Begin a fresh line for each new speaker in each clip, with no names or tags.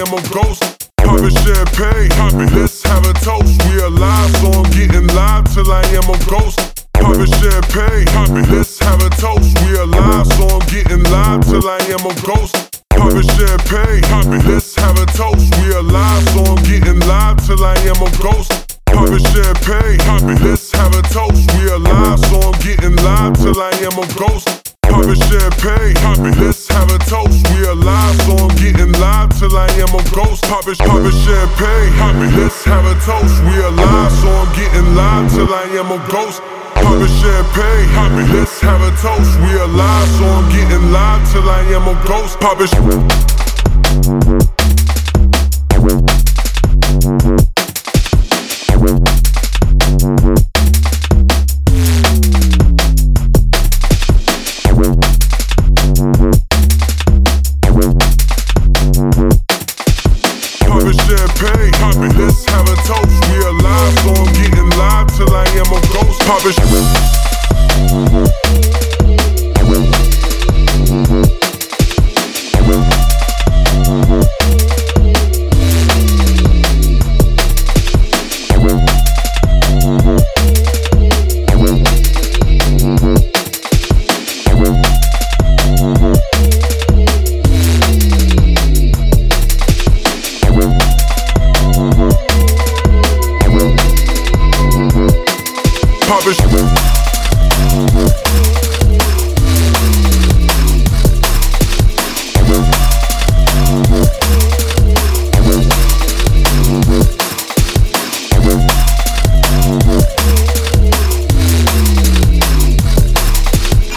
am a ghost. Poppin' champagne, popping. Let's have a toast. We alive, so I'm getting live till I am a ghost. Poppin' champagne, popping. Let's have a toast. We alive, so I'm getting live till I am a ghost. Poppin' champagne, popping. Let's have a toast. We alive, so I'm getting live till I am a ghost. Poppin' champagne, poppin', let's have a toast. We alive, so I'm getting live till I am a ghost. Poppin', let's have a toast. We alive, so I'm getting live till I am a ghost. poppin' champagne, poppin', let's have a toast. We alive, so I'm getting live till I am a ghost. Poppin' champagne, poppin', let's have a toast. We alive, so I'm getting live till I am a ghost. Poppin'. Poppin' champagne, poppin', let's have a toast. We alive, so I'm getting live till I am a ghost. Poppin'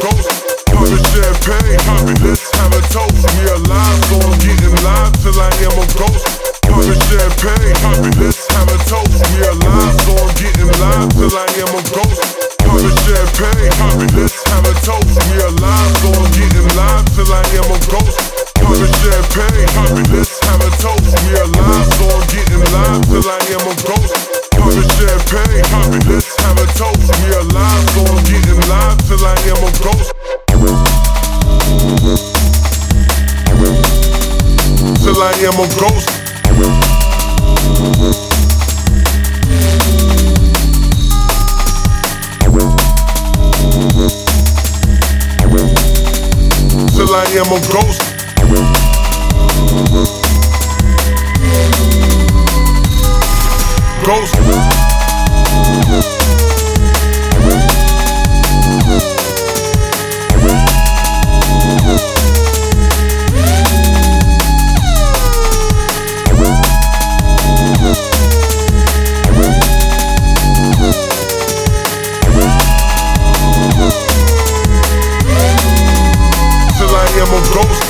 ghost. A ghost. Till I am a ghost. Ghost. ghost.